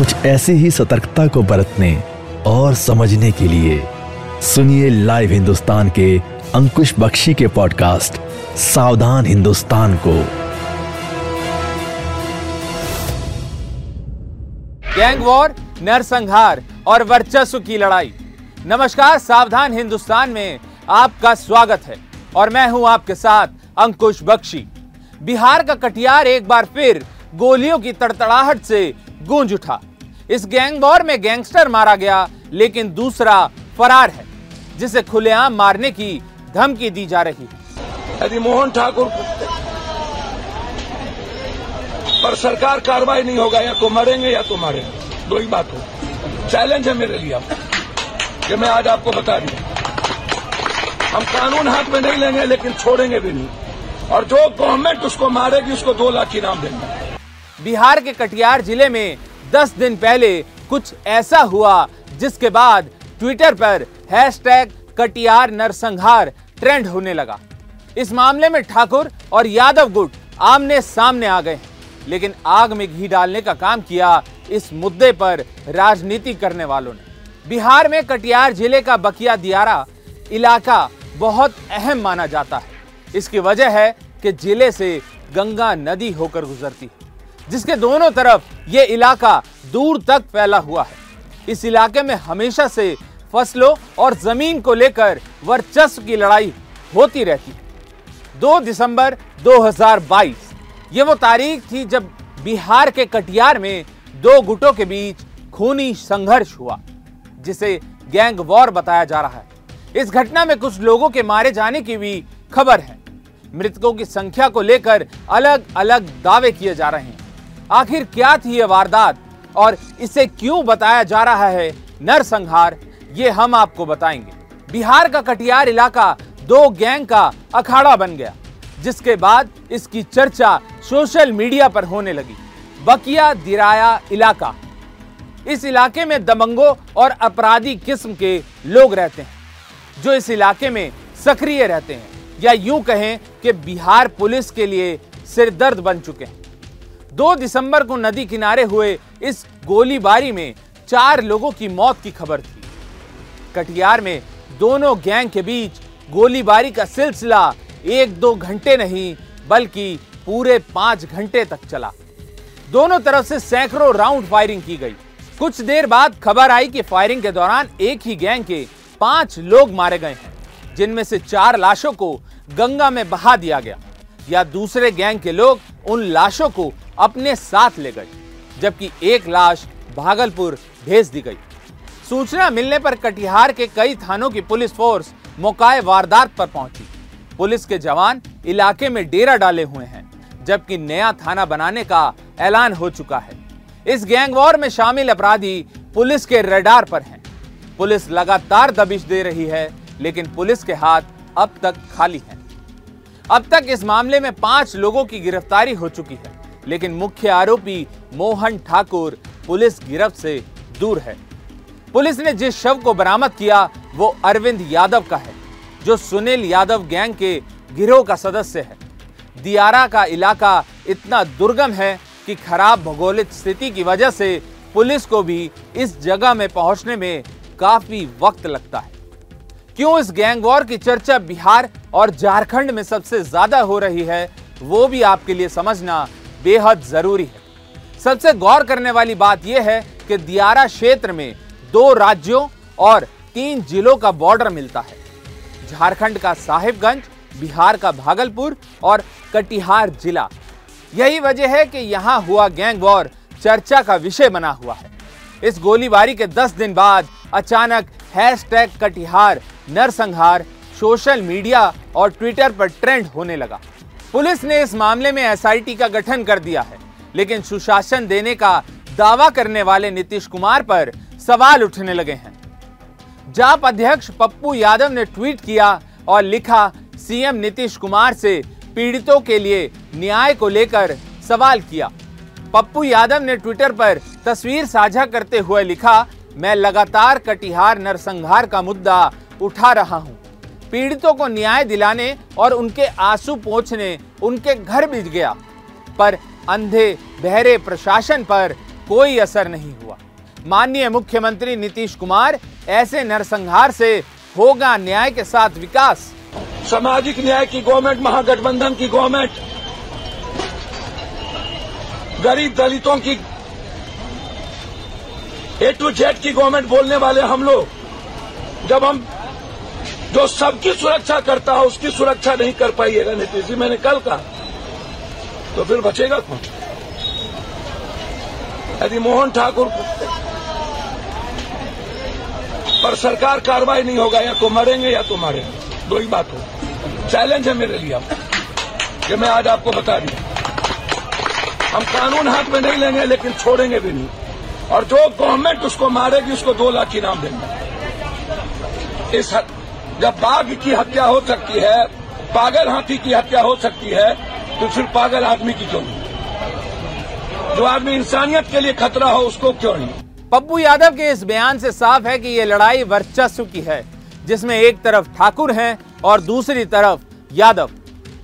कुछ ऐसी ही सतर्कता को बरतने और समझने के लिए सुनिए लाइव हिंदुस्तान के अंकुश बख्शी के पॉडकास्ट, सावधान हिंदुस्तान को। गैंग वॉर, नरसंहार और वर्चस्व की लड़ाई। नमस्कार, सावधान हिंदुस्तान में आपका स्वागत है और मैं हूँ आपके साथ अंकुश बख्शी। बिहार का कटियार एक बार फिर गोलियों की तड़तड़ाहट से गूंज उठा। इस गैंग वॉर में गैंगस्टर मारा गया लेकिन दूसरा फरार है जिसे खुलेआम मारने की धमकी दी जा रही है। यदि मोहन ठाकुर पर सरकार कार्रवाई नहीं होगा या तो मरेंगे या तो मारेंगे। दो ही बात हो। चैलेंज है मेरे लिए कि मैं आज आपको बता दिया हम कानून हाथ में नहीं लेंगे लेकिन छोड़ेंगे भी नहीं। और जो गवर्नमेंट उसको मारेगी उसको दो लाख इनाम देंगे। बिहार के कटिहार ज़िले में 10 दिन पहले कुछ ऐसा हुआ, जिसके बाद ट्विटर पर हैशटैग कटियार नरसंहार ट्रेंड होने लगा। इस मामले में ठाकुर और यादव गुट आमने सामने आ गए लेकिन आग में घी डालने का काम किया इस मुद्दे पर राजनीति करने वालों ने। बिहार में कटिहार ज़िले का बकिया दियारा इलाका बहुत अहम माना जाता है। इसकी वजह है कि ज़िले से गंगा नदी होकर गुजरती है। जिसके दोनों तरफ़ ये इलाका दूर तक फैला हुआ है। इस इलाके में हमेशा से फ़सलों और ज़मीन को लेकर वर्चस्व की लड़ाई होती रहती है। 2 दिसंबर 2022 ये वो तारीख थी जब बिहार के कटियार में दो गुटों के बीच खूनी संघर्ष हुआ, जिसे गैंग वॉर बताया जा रहा है। इस घटना में कुछ लोगों के मारे जाने की भी खबर है। मृतकों की संख्या को लेकर अलग अलग दावे किए जा रहे हैं। आखिर क्या थी ये वारदात? और इसे क्यों बताया जा रहा है? नरसंहार, ये हम आपको बताएँगे। बिहार का कटियार इलाका दो गैंग का अखाड़ा बन गया, जिसके बाद इसकी चर्चा सोशल मीडिया पर होने लगी। बकिया दिराया इलाका। इस इलाके में दबंगों और अपराधी किस्म के लोग रहते हैं, जो इस इलाके में सक्रिय रहते हैं। या यूँ कहें कि बिहार पुलिस के लिए सिरदर्द बन चुके हैं। दो दिसंबर को नदी किनारे हुए इस गोलीबारी में चार लोगों की मौत की खबर थी। कटियार में दोनों गैंग के बीच गोलीबारी का सिलसिला एक दो घंटे नहीं, बल्कि पूरे पाँच घंटे तक चला। दोनों तरफ़ से सैकड़ों राउंड फायरिंग की गई। कुछ देर बाद खबर आई कि फायरिंग के दौरान एक ही गैंग के पाँच लोग मारे गए हैं, जिनमें से चार लाशों को गंगा में बहा दिया गया, या दूसरे गैंग के लोग उन लाशों को अपने साथ ले गए जबकि एक लाश भागलपुर भेज दी गई। सूचना मिलने पर कटिहार के कई थानों की पुलिस फोर्स मौकाए वारदात पर पहुँची। पुलिस के जवान इलाके में डेरा डाले हुए हैं, जबकि नया थाना बनाने का ऐलान हो चुका है। इस गैंग वॉर में शामिल अपराधी पुलिस के रडार पर हैं। पुलिस लगातार दबिश दे रही है, लेकिन पुलिस के हाथ अब तक खाली हैं। अब तक इस मामले में पाँच लोगों की गिरफ्तारी हो चुकी है। लेकिन मुख्य आरोपी मोहन ठाकुर पुलिस गिरफ्त से दूर है। पुलिस ने जिस शव को बरामद किया, वो अरविंद यादव का है, जो सुनील यादव गैंग के गिरोह का सदस्य है। दियारा का इलाका इतना दुर्गम है कि खराब भौगोलिक स्थिति की वजह से पुलिस को भी इस जगह में पहुँचने में काफ़ी वक्त लगता है। क्यों इस गैंग वॉर की चर्चा बिहार और झारखंड में सबसे ज़्यादा हो रही है, वो भी आपके लिए समझना बेहद ज़रूरी है। सबसे गौर करने वाली बात यह है कि दियारा क्षेत्र में दो राज्यों और तीन जिलों का बॉर्डर मिलता है। झारखंड का साहिबगंज, बिहार का भागलपुर और कटिहार जिला। यही वजह है कि यहाँ हुआ गैंग वॉर चर्चा का विषय बना हुआ है। इस गोलीबारी के 10 दिन बाद अचानक हैशटैग कटिहार, नरसंहार सोशल मीडिया और ट्विटर पर ट्रेंड होने लगा। पुलिस ने इस मामले में एसआईटी का गठन कर दिया है, लेकिन सुशासन देने का दावा करने वाले नीतीश कुमार पर सवाल उठने लगे हैं। जाप अध्यक्ष पप्पू यादव ने ट्वीट किया और लिखा, सीएम नीतीश कुमार से पीड़ितों के लिए न्याय को लेकर सवाल किया। पप्पू यादव ने ट्विटर पर तस्वीर साझा करते हुए लिखा, मैं लगातार कटिहार नरसंहार का मुद्दा उठा रहा हूँ। पीड़ितों को न्याय दिलाने और उनके आँसू पहुँचने उनके घर भिज गया। पर अंधे, बहरे प्रशासन पर कोई असर नहीं हुआ। माननीय मुख्यमंत्री नीतीश कुमार ऐसे नरसंहार से होगा न्याय के साथ विकास। सामाजिक न्याय की गवर्नमेंट, महागठबंधन की गवर्नमेंट, गरीब दलितों की ए टू जेड की गवर्नमेंट बोलने वाले हम लोग, जब हम जो सबकी सुरक्षा करता है उसकी सुरक्षा नहीं कर पाइएगा नीतीश जी मैंने कल कहा। तो फिर बचेगा कौन? यदि मोहन ठाकुर पर सरकार कार्रवाई नहीं होगा या तो मरेंगे या तो मारेंगे दो ही बात हो। चैलेंज है मेरे लिए कि मैं आज आपको बता दिया हम कानून हाथ में नहीं लेंगे लेकिन छोड़ेंगे भी नहीं। और जो गवर्नमेंट उसको मारेगी उसको दो लाख इनाम देंगे। इस हद, जब बाघ की हत्या हो सकती है, पागल हाथी की हत्या हो सकती है तो फिर पागल आदमी की क्यों? नहीं जो आदमी इंसानियत के लिए खतरा हो, उसको क्यों नहीं? पप्पू यादव के इस बयान से साफ़ है कि ये लड़ाई वर्चस्व की है, जिसमें एक तरफ़ ठाकुर हैं और दूसरी तरफ़ यादव।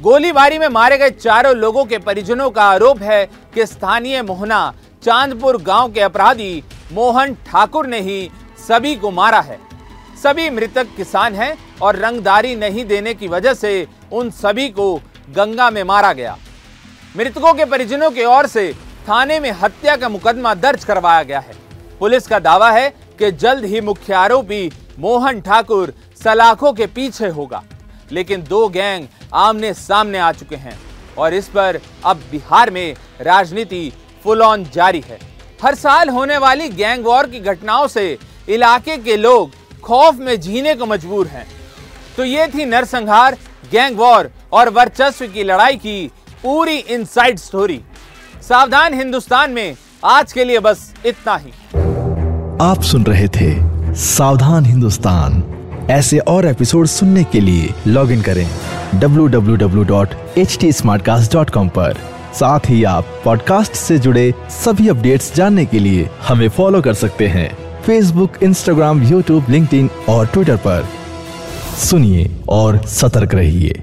गोलीबारी में मारे गए चारों लोगों के परिजनों का आरोप है कि स्थानीय मोहना, चांदपुर गाँव के अपराधी मोहन ठाकुर ने ही सभी को मारा है। सभी मृतक किसान हैं और रंगदारी नहीं देने की वजह से उन सभी को गंगा में मारा गया। मृतकों के परिजनों की ओर से थाने में हत्या का मुकदमा दर्ज करवाया गया है। पुलिस का दावा है कि जल्द ही मुख्य आरोपी मोहन ठाकुर सलाखों के पीछे होगा, लेकिन दो गैंग आमने सामने आ चुके हैं और इस पर अब बिहार में राजनीति फुल ऑन जारी है। हर साल होने वाली गैंग वॉर की घटनाओं से इलाके के लोग खौफ में जीने को मजबूर हैं। तो ये थी नरसंहार, गैंग वॉर और वर्चस्व की लड़ाई की पूरी इनसाइड स्टोरी सावधान हिंदुस्तान में आज के लिए बस इतना ही। आप सुन रहे थे सावधान हिंदुस्तान। ऐसे और एपिसोड सुनने के लिए लॉग इन करें www.htsmartcast.com पर। साथ ही आप पॉडकास्ट से जुड़े सभी अपडेट्स जानने के लिए हमें फॉलो कर सकते हैं। फेसबुक इंस्टाग्राम यूट्यूब लिंक और ट्विटर पर। सुनिए और सतर्क रहिए।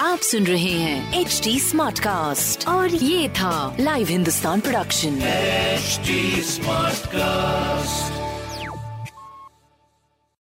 आप सुन रहे हैं एच डी स्मार्ट कास्ट और ये था live Hindustan production smart Smartcast.